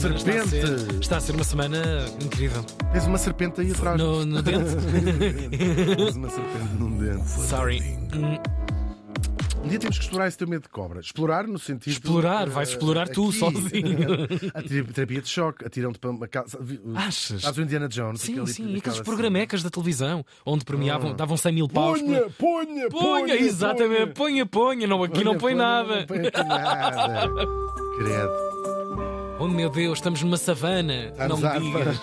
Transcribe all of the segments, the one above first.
serpente. Está a, ser, está a ser uma semana incrível. Tens uma serpente aí atrás. No, no dente? Tens uma serpente num dente. Sorry. Um dia temos que explorar esse teu medo de cobra. Explorar no sentido. Explorar, eh, vais explorar tu, aqui. sozinho. A terapia- de choque, atiram-te para uma casa. Achas? Sabes o Indiana Jones? Sim, aquele- sim, aquela aqueles programecas da televisão onde premiavam, davam 100 mil paus. Ponha, por- ponha, Ponha, exatamente, ponha, ponha. Não, aqui não põe nada. Não põe nada. Credo. Oh meu Deus, estamos numa savana. Não Estamos me à- digas.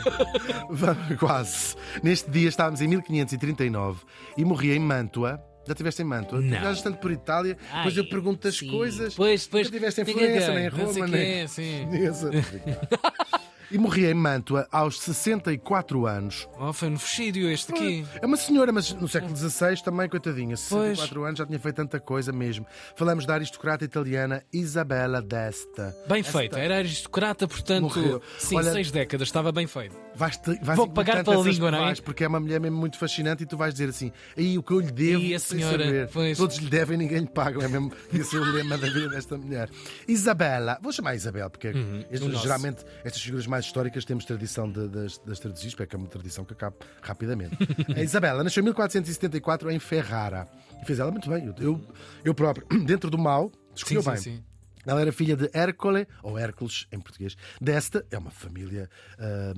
Vamos, Quase. Neste dia estávamos em 1539 e morri em Mantua. Já estiveste em Mantua? Não. Viajas tanto por Itália, depois eu Ai, pergunto as sim. coisas. Pois, pois. Nunca tiveste em Florença, nem em não Roma, nem sim. E morri em Mantua aos 64 anos. Oh, foi no fuxídio este aqui. É uma senhora, mas no século XVI também, coitadinha, 64 anos, já tinha feito tanta coisa mesmo. Falamos da aristocrata italiana Isabella d'Este. Bem feito, era aristocrata, portanto, Morreu. sim, Olha- seis décadas, estava bem feito. Vais-te, vais Vou pagar pela língua, não é? vais, Porque é uma mulher mesmo muito fascinante e tu vais dizer assim: aí o que eu lhe devo. E a senhora, pois. Todos lhe devem, ninguém lhe paga. É mesmo esse é o lema da vida desta mulher. Isabela, vou chamar Isabel, porque nosso. geralmente estas figuras mais históricas temos tradição de, das, das traduzir, espero que é uma tradição que acabe rapidamente. a Isabela nasceu em 1474 em Ferrara e fez ela muito bem. Eu, eu, próprio, dentro do mal, escolheu sim, bem. sim. Ela era filha de Hércole, ou Hércules em português. Desta é uma família ah,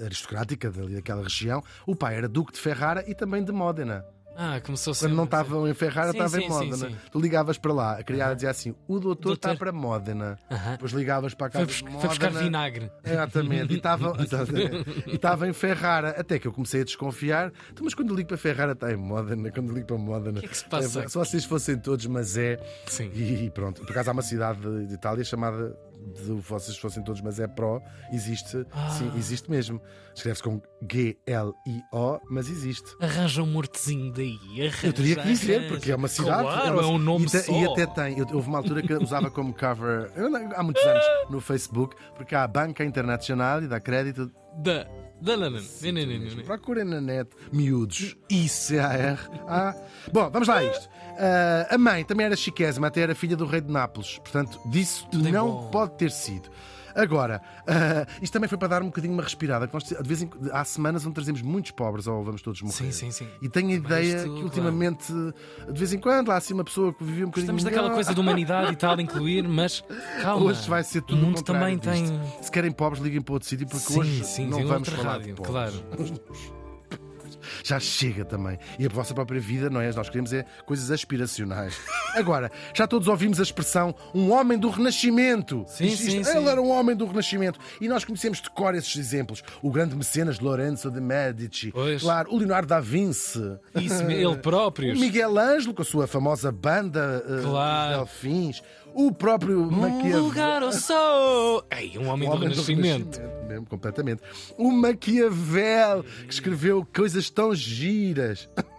ah, aristocrática dali daquela região. O pai era Duque de Ferrara e também de Módena. Ah, começou Quando não estavam em Ferrara, estava em sim, sim, Módena. sim. Tu ligavas para lá, a criada dizia assim: o doutor está para Módena. Depois ligavas para a Foi, casa bus- de foi buscar Módena. vinagre. Exatamente, e estava e estava em Ferrara, até que eu comecei a desconfiar. Então, mas quando eu ligo para Ferrara está em Módena, quando eu ligo para Módena. O que é que se passa? É, se vocês fossem todos, mas é. Sim. E, e pronto, por acaso há uma cidade de, de Itália chamada de vocês fossem todos, mas é Pro, existe, Ah. sim, existe mesmo. Escreve-se com G-L-I-O, mas existe. Arranja um mortezinho daí. Arranja, Eu teria que dizer, arranja. porque é uma cidade. Claro, uma- é um nome e, só. e até tem. eu- houve uma altura que usava como cover, eu há muitos anos, no Facebook, porque há a Banca Internacional e dá crédito. Da. Procurem na net miúdos. Isso. C-A-R-A. Bom, vamos lá a isto. Ah, a mãe também era chiquésima, até era filha do rei de Nápoles. Portanto, disso Tudo é não bom. pode ter sido. Agora, ah, isto também foi para dar um bocadinho uma respirada. que nós, de vez em, há semanas onde trazemos muitos pobres ou vamos todos morrer. Sim, sim, sim. E tenho a ideia isto, que claro. ultimamente, de vez em quando, há assim uma pessoa que vivia um bocadinho Estamos daquela coisa de humanidade e tal, incluir, mas calma. Hoje vai ser tudo O mundo também tem. disto. Se querem pobres, liguem para outro sítio, porque Sim, hoje sim, não vamos falar pobres. claro. Já chega também. E a vossa própria vida, não é? Nós queremos é coisas aspiracionais. Agora, já todos ouvimos a expressão um homem do Renascimento. Sim, Diz sim, isto, sim. Ele era um homem do Renascimento. E nós conhecemos de cor esses exemplos. O grande mecenas Lorenzo de Medici. Pois. Claro, o Leonardo da Vinci. Isso, ele próprio. O Miguel Ângelo, com a sua famosa banda uh, Claro. Delfins. O próprio Um Maquiavel. lugar ao sol. Ei, um homem, do homem Renascimento. mesmo, completamente. O Maquiavel, que escreveu coisas tão giras.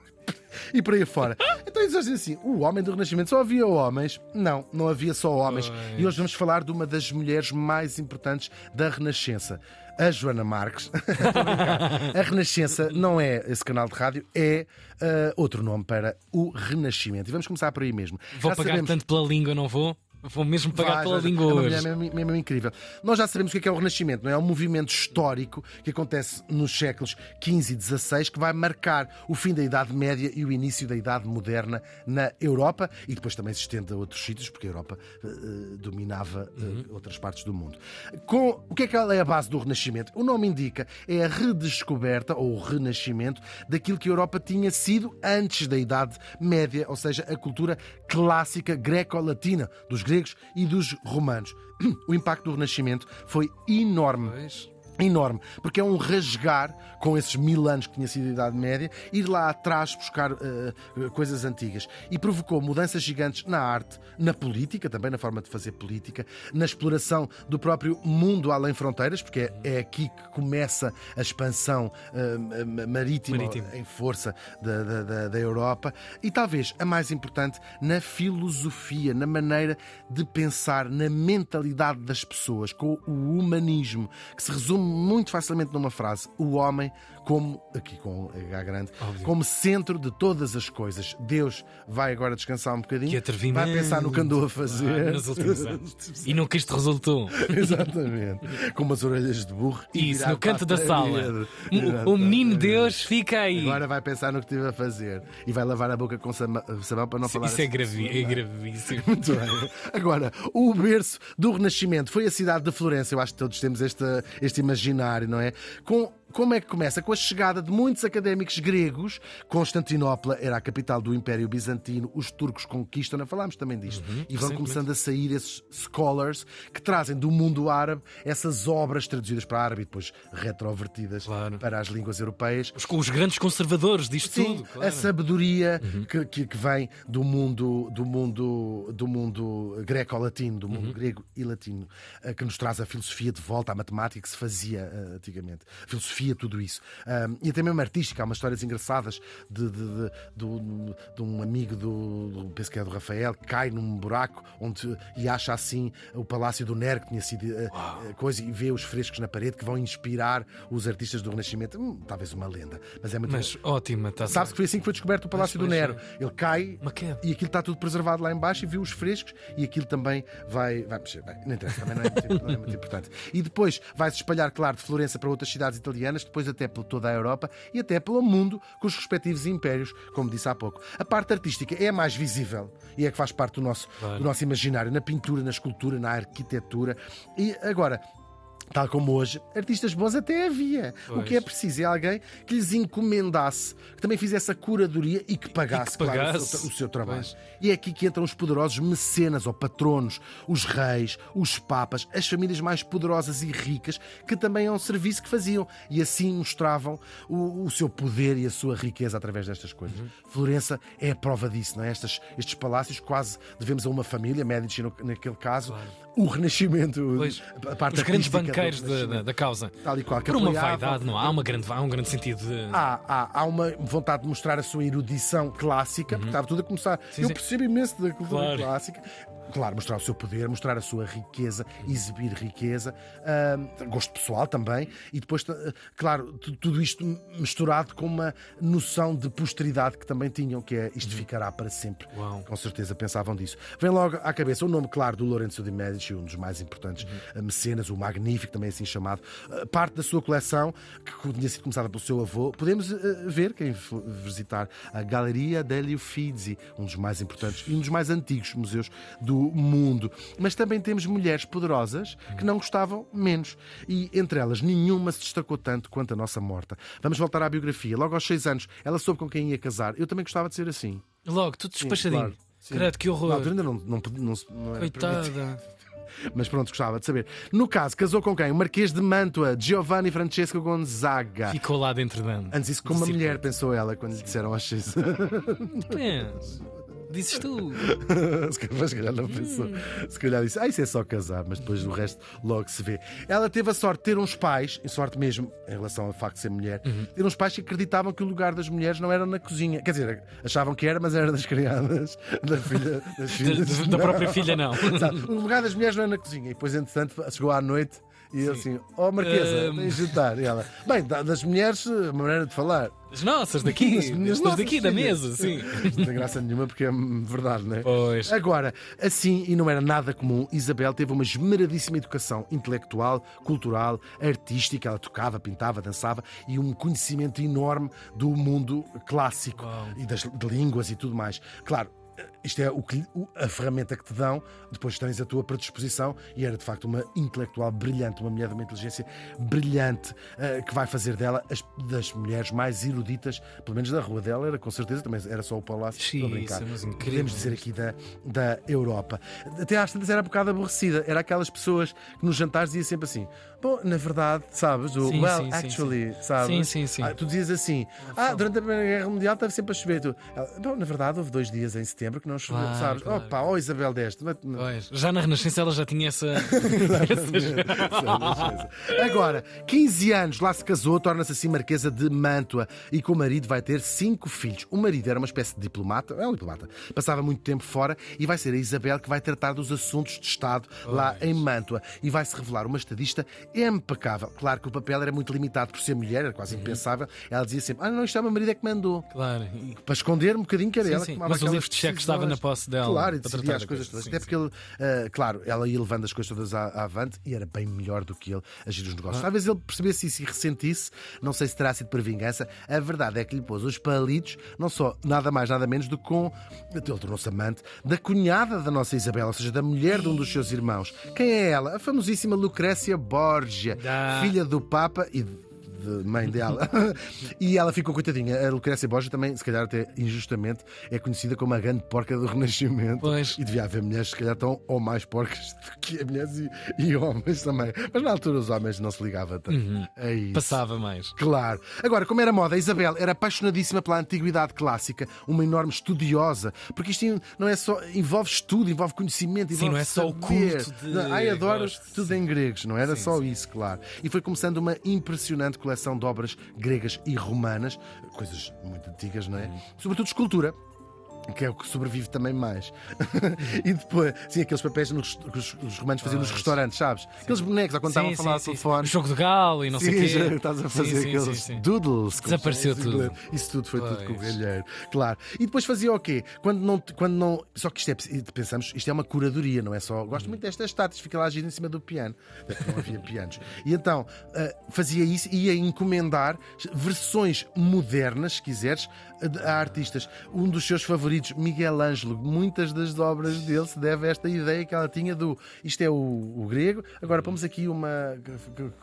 E por aí fora. Então eles dizem assim: o homem do Renascimento só havia homens? Não, não havia só homens. E hoje vamos falar de uma das mulheres mais importantes da Renascença. A Joana Marques. A Renascença não é esse canal de rádio, é ah, outro nome para o Renascimento. E vamos começar por aí mesmo. Vou Já pagar sabemos- tanto pela língua, não vou? Vou mesmo pagar Vais, pela vais. língua é hoje. mulher mesmo, mesmo incrível. Nós já sabemos o que é, que é o Renascimento, não é? É um movimento histórico que acontece nos séculos XV e XVI que vai marcar o fim da Idade Média e o início da Idade Moderna na Europa e depois também se estende a outros sítios, porque a Europa eh, dominava eh, Uhum. outras partes do mundo. Com, o que é que é a base do Renascimento? O nome indica, é a redescoberta ou o renascimento daquilo que a Europa tinha sido antes da Idade Média, ou seja, a cultura clássica greco-latina dos gregos e dos romanos. O impacto do Renascimento foi enorme. Pois. Enorme, porque é um rasgar com esses mil anos que tinha sido a Idade Média, ir lá atrás buscar eh, coisas antigas. E provocou mudanças gigantes na arte, na política, também na forma de fazer política, na exploração do próprio mundo além fronteiras, porque é, é aqui que começa a expansão ma- marítima, Marítima. em força da, da- da- da Europa e talvez a mais importante na filosofia, na maneira de pensar, na mentalidade das pessoas, com o humanismo, que se resume muito facilmente numa frase: o homem como, aqui com H grande, Óbvio. como centro de todas as coisas. Deus vai agora descansar um bocadinho, Que vai pensar no que andou a fazer. Ah, nos últimos anos. E nunca isto resultou. Exatamente. Com umas orelhas de burro. Isso, no canto da sala. O, o menino Deus fica aí. Agora vai pensar no que estive a fazer e vai lavar a boca com sabão para não falar Isso é, assim. gravi é gravíssimo. Muito bem. Agora, o berço do Renascimento foi a cidade de Florença. Eu acho que todos temos este, este imaginário, não é? Com como é que começa? Com a chegada de muitos académicos gregos. Constantinopla era a capital do Império Bizantino. Os turcos conquistam, falámos também disto. e vão começando a sair esses scholars que trazem do mundo árabe essas obras traduzidas para árabe e depois retrovertidas Claro. para as línguas europeias. Os, os grandes conservadores disto Sim, tudo. claro. a sabedoria que, que, que vem do mundo do mundo do mundo greco-latino, do mundo grego e latino, eh, que nos traz a filosofia de volta, a matemática que se fazia eh, antigamente, filosofia, tudo isso, Um, e até mesmo artística. Há umas histórias engraçadas de, de, de, do- de um amigo do, do penso que é do Rafael que cai num buraco onde e acha assim o palácio do Nero que tinha sido eh, coisa e vê os frescos na parede que vão inspirar os artistas do Renascimento. Hum, talvez uma lenda, mas é muito Mas ótima, está Sabes que foi assim que foi descoberto o Palácio do Nero. Ele cai queda. e aquilo está tudo preservado lá embaixo e viu os frescos e aquilo também vai, vai mexer. Bem, não interessa, também não é, muito, não é muito importante. E depois vai-se espalhar, claro, de Florença para outras cidades italianas, depois até por toda a Europa e até pelo mundo com os respectivos impérios, como disse há pouco. A parte artística é a mais visível e é que faz parte do nosso, do nosso imaginário, na pintura, na escultura, na arquitetura. E agora. Tal como hoje, artistas bons até havia. O Pois. que é preciso é alguém que lhes encomendasse, que também fizesse a curadoria e que pagasse, E que claro, o pagasse. seu, o seu trabalho. Pois. E é aqui que entram os poderosos mecenas ou patronos, os reis, os papas, as famílias mais poderosas e ricas, que também é um serviço que faziam. E assim mostravam o, o seu poder e a sua riqueza através destas coisas. Uhum. Florença é a prova disso, não é? Estas, estes palácios quase devemos a uma família, Medici no- naquele caso. O Renascimento, Pois, a parte Os grandes banqueiros da, da, da causa. Tal e qual, Por uma apoiavam. vaidade, não há, uma grande, há um grande sentido de. Há, há, há uma vontade de mostrar a sua erudição clássica, porque estava tudo a começar. Sim, Eu sim. percebo imenso da cultura Claro. clássica. Claro, mostrar o seu poder, mostrar a sua riqueza, exibir riqueza, gosto pessoal também, e depois, ah, claro, tu- tudo isto misturado com uma noção de posteridade que também tinham, que é isto ficará para sempre. Uau. Com certeza pensavam disso. Vem logo à cabeça o nome, claro, do Lorenzo de Medici, um dos mais importantes eh, mecenas, o Magnífico, também assim chamado. Eh, Parte da sua coleção, que tinha sido começada pelo seu avô. Podemos eh, ver, quem visitar, a Galeria degli Uffizi, um dos mais importantes e um dos mais antigos museus do mundo. Mas também temos mulheres poderosas que não gostavam menos. E entre elas, nenhuma se destacou tanto quanto a nossa morta. Vamos voltar à biografia. Logo aos seis anos, ela soube com quem ia casar. Eu também gostava de ser assim. Logo, tudo despachadinho. claro. Sim. Credo, que Na horror. altura ainda não, não, não, não, era permitido. Coitada. Mas pronto, gostava de saber. No caso, casou com quem? O Marquês de Mantua, Giovanni Francesco Gonzaga. Ficou lá dentro da. Antes isso com uma mulher, pensou ela, quando lhe disseram aos seis. Pensa. Dizes tu. se calhar se calhar não pensou. Se calhar disse, ah, isso é só casar, mas depois do resto logo se vê. Ela teve a sorte de ter uns pais, em sorte mesmo em relação ao facto de ser mulher, ter uns pais que acreditavam que o lugar das mulheres não era na cozinha. Quer dizer, achavam que era, mas era das criadas, da filha, das Da, filhas. da própria filha, não. O lugar das mulheres não é na cozinha. E depois, entretanto, chegou à noite e ele assim: Oh, Marquesa, tens de jantar. E ela: Bem, da- das mulheres, uma maneira de falar. As nossas daqui. As nossas daqui da mesa, sim. Não tem graça nenhuma porque é verdade, não é? Pois. Agora, assim, e não era nada comum, Isabel teve uma esmeradíssima educação intelectual, cultural, artística. Ela tocava, pintava, dançava e um conhecimento enorme do mundo clássico Uau. e das, de línguas e tudo mais. Claro. Isto é o que, a ferramenta que te dão, depois tens a tua predisposição, e era de facto uma intelectual brilhante, uma mulher de uma inteligência brilhante, eh, que vai fazer dela as das mulheres mais eruditas, pelo menos da rua dela, era com certeza, também era só o palácio. Sim, estou a brincar. é. Podemos dizer aqui da, da Europa. Até às tantas era um bocado aborrecida. Era aquelas pessoas que nos jantares diziam sempre assim: Bom, na verdade, sabes, o Sim, well, sim, sim, actually, sabes? Sim, sim, sim. Ah, tu dizias assim: Ah, durante a Primeira Guerra Mundial estava sempre a chover. Tu, Bom, na verdade, houve dois dias em setembro que não choveu, Claro, sabes? claro. Opa, oh Isabel deste. Pois, já na Renascença ela já tinha essa. Agora, 15 anos, lá se casou, torna-se assim marquesa de Mantua e com o marido vai ter cinco filhos. O marido era uma espécie de diplomata, é um diplomata, passava muito tempo fora e vai ser a Isabel que vai tratar dos assuntos de Estado lá em Mantua e vai se revelar uma estadista impecável. Claro que o papel era muito limitado por ser mulher, era quase impensável. Ela dizia sempre: Ah, não, isto é o meu marido é que mandou. Claro. Para esconder um bocadinho que era Sim, ela sim. que tomava Mas o livro de cheque estava decisões. na posse dela, Claro, e decidia as da coisas coisa. todas. Sim, Até porque ele, uh, claro, ela ia levando as coisas todas à, à avante e era bem melhor do que ele a gerir os negócios. Talvez ele percebesse isso e ressentisse, não sei se terá sido por vingança. A verdade é que lhe pôs os palitos, não só nada mais, nada menos do que com. Ele tornou-se amante da cunhada da nossa Isabel, ou seja, da mulher de um dos seus irmãos. Quem é ela? A famosíssima Lucrécia Borgia, Ah. filha do Papa e de mãe dela. e ela ficou coitadinha. A Lucrécia Borgia também, se calhar até injustamente, é conhecida como a grande porca do Renascimento. Pois. E devia haver mulheres, se calhar, tão ou mais porcas do que mulheres e, e homens também. Mas na altura os homens não se ligavam tanto. É isso. Passava mais. Claro. Agora, como era moda, a Isabel era apaixonadíssima pela antiguidade clássica, uma enorme estudiosa, porque isto não é só. envolve estudo, envolve conhecimento, Sim, envolve não é só o culto de- Ai, adoro Gosto, tudo sim. em gregos, não era Sim, só sim. isso, claro. E foi começando uma impressionante coleção de obras gregas e romanas, coisas muito antigas, não é? Uhum. Sobretudo escultura. Que é o que sobrevive também mais. e depois, sim, aqueles papéis nos- que os, os romanos faziam nos Pois. restaurantes, sabes? Aqueles bonecos, ou quando estavam a falar ao sim, sim. telefone. O jogo do galo e não sei o Sim, quê. estás a fazer Sim, sim, aqueles sim, sim. doodles. Desapareceu tudo. Isso tudo foi tudo com o Pois. galheiro. Claro. E depois fazia o quê? Quando não, quando não. Só que isto é. Pensamos, isto é uma curadoria, não é só. Gosto muito destas estátuas, fica lá a girar em cima do piano. Não havia pianos. E então ah, fazia isso e ia encomendar versões modernas, se quiseres, a artistas. Um dos seus favoritos, Miguel Ângelo, muitas das obras dele se deve a esta ideia que ela tinha do isto é o, o grego, agora pomos aqui uma.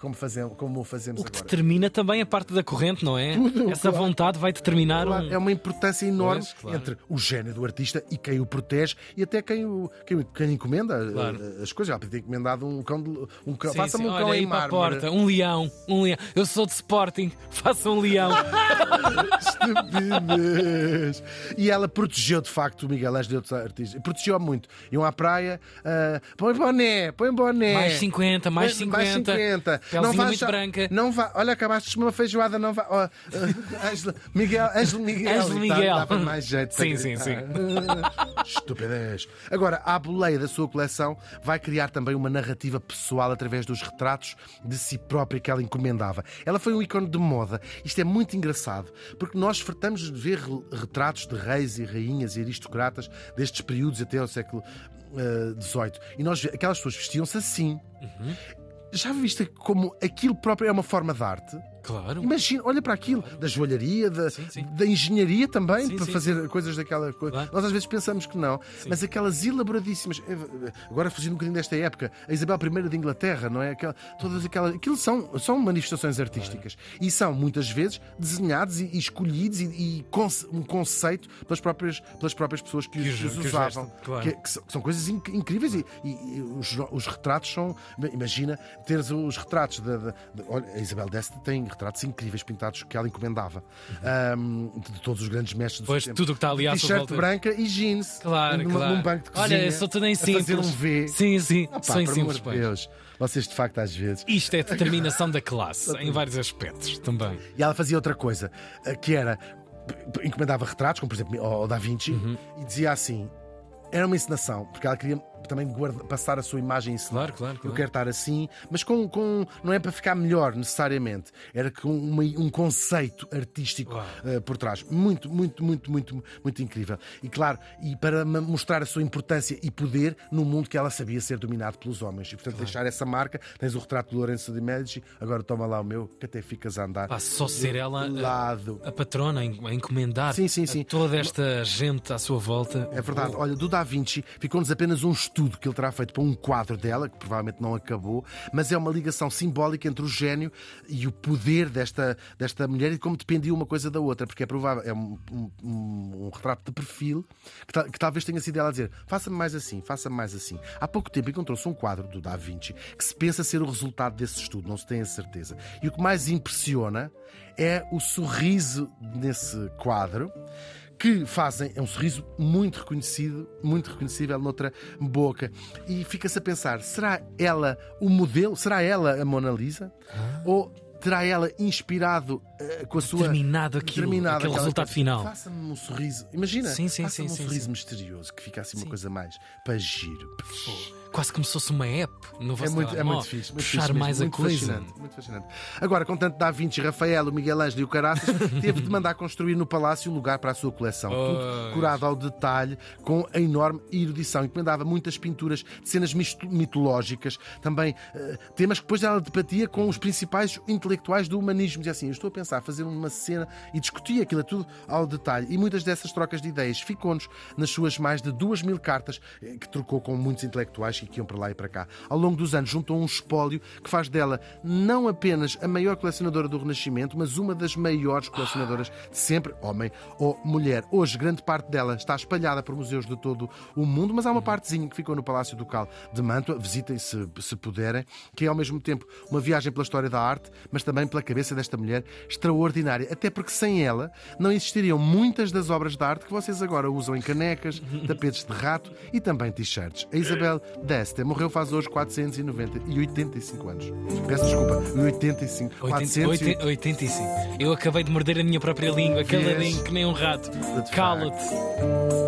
como fazemos, como fazemos O que agora. determina também a parte da corrente, não é? Tudo, Essa claro. vontade vai determinar Claro, um. é uma importância enorme Pois, claro. entre o gênio do artista e quem o protege e até quem, o, quem, quem encomenda eh, Claro. as coisas. Ela podia ter encomendado um cão. De, um cão Sim, Faça-me sim. um Olha cão aí em mármore. porta, um leão, um leão. Eu sou de Sporting, faça um leão. Estupidez. E ela protegeu de facto o Miguel Ângelo e outros artistas. Protegeu muito. Iam à praia, ah, põe boné, põe boné. Mais 50, mais 50. Mais 50. Pelzinha vai muito branca. Não vá. Olha, acabaste de uma feijoada, não vá. ó, ah, Ângelo Miguel, Ângelo Miguel. Ângelo tá- Miguel. dava mais jeito Sim, sim, gritar. Estupidez. Agora, a boleia da sua coleção vai criar também uma narrativa pessoal através dos retratos de si própria que ela encomendava. Ela foi um ícone de moda. Isto é muito engraçado, porque nós fartamos de ver re- retratos de reis e rainhas e aristocratas destes períodos até ao século XVIII. e nós aquelas pessoas vestiam-se assim. Já viste como aquilo próprio é uma forma de arte? Claro. Imagina, olha para aquilo, da joalharia, da, Sim, sim. da engenharia também, Sim, para fazer coisas daquela coisa. Claro. Nós às vezes pensamos que não, mas aquelas elaboradíssimas. eh, Agora fugindo um bocadinho desta época, a Isabel I de Inglaterra, não é? Aquela, todas aquelas. Aquilo são, são manifestações artísticas e são muitas vezes desenhados e, escolhidos e, e conce- um conceito pelas próprias, pelas próprias pessoas que, Que os, que usavam. vestem, claro. Que- que são, que coisas inc- incríveis e, e- e os, os retratos são. Imagina teres os retratos da. da- da- olha, a Isabel d'Este tem retratos incríveis pintados que ela encomendava ahm, de, de todos os grandes mestres do Pois, seu tempo. tudo que está ali à T-shirt branca e jeans. Claro, numa- claro. Num banco de cozinha. Olha, sou tudo em a simples. fazer um V. Sim, sim. Ah, pá, sou em simples, amor. Deus. Vocês de facto às vezes. Isto é a determinação da classe, em vários aspectos também. E ela fazia outra coisa, eh, que era encomendava retratos, como por exemplo ao ao Da Vinci, Uhum. e dizia assim: era uma encenação, porque ela queria também guarda- passar a sua imagem encenada. Claro, claro, Eu claro. quero estar assim, mas com, com- não é para ficar melhor necessariamente, era com uma- um conceito artístico eh, por trás. Muito, muito, muito, muito, muito incrível. E claro, e para mostrar a sua importância e poder num mundo que ela sabia ser dominado pelos homens. E portanto, deixar essa marca, tens o retrato de Lourenço de Médici, agora toma lá o meu, que até ficas a andar. Pá, só ser ela a, lado. a patrona a en- a encomendar Sim, sim, sim. toda esta gente à sua volta. É verdade. Olha, do Da Vinci ficou-nos apenas um estudo que ele terá feito para um quadro dela, que provavelmente não acabou, mas é uma ligação simbólica entre o gênio e o poder desta, desta mulher e como dependia uma coisa da outra, porque é provável, é um, um- um- retrato de perfil que, ta- que talvez tenha sido ela a dizer: faça-me mais assim, faça-me mais assim. Há pouco tempo encontrou-se um quadro do Da Vinci que se pensa ser o resultado desse estudo, não se tem a certeza. E o que mais impressiona é o sorriso nesse quadro que fazem. É um sorriso muito reconhecido, muito reconhecível noutra boca. E fica-se a pensar: será ela o modelo? Será ela a Mona Lisa? Ah. Ou terá ela inspirado uh, com a sua. Terminado aquilo, determinado aquele resultado coisa? final. Faça-me um sorriso. Imagina, Sim, sim, faça-me sim, um sim, sorriso sim. misterioso que fica assim uma coisa mais para giro. Quase como se fosse uma app no É vosso muito, é muito fixe. Muito Puxar fixe mais muito a coisa. Fascinante, muito fascinante. Agora, com tanto Da Vinci, Rafael, o Miguel Ângelo e o Caraças, teve de mandar construir no palácio um lugar para a sua coleção. Tudo curado ao detalhe, com a enorme erudição. Encomendava muitas pinturas de cenas mitológicas, também eh, temas que depois ela debatia com os principais intelectuais do humanismo. Dizia assim: Eu estou a pensar fazer uma cena e discutia aquilo tudo ao detalhe. E muitas dessas trocas de ideias ficou-nos nas suas mais de duas mil cartas eh, que trocou com muitos intelectuais que iam para lá e para cá. Ao longo dos anos, juntou um espólio que faz dela não apenas a maior colecionadora do Renascimento, mas uma das maiores colecionadoras de sempre, homem ou mulher. Hoje, grande parte dela está espalhada por museus de todo o mundo, mas há uma partezinha que ficou no Palácio Ducal de Mantua. Visitem se, se puderem, que é ao mesmo tempo uma viagem pela história da arte, mas também pela cabeça desta mulher extraordinária. Até porque sem ela não existiriam muitas das obras de arte que vocês agora usam em canecas, tapetes de rato e também t-shirts. A Isabel d'Este morreu faz hoje 490 e 85 anos. Peço desculpa, 85. 400 e 80, 85. Eu acabei de morder a minha própria língua, caladinho, que nem um rato. Cala-te.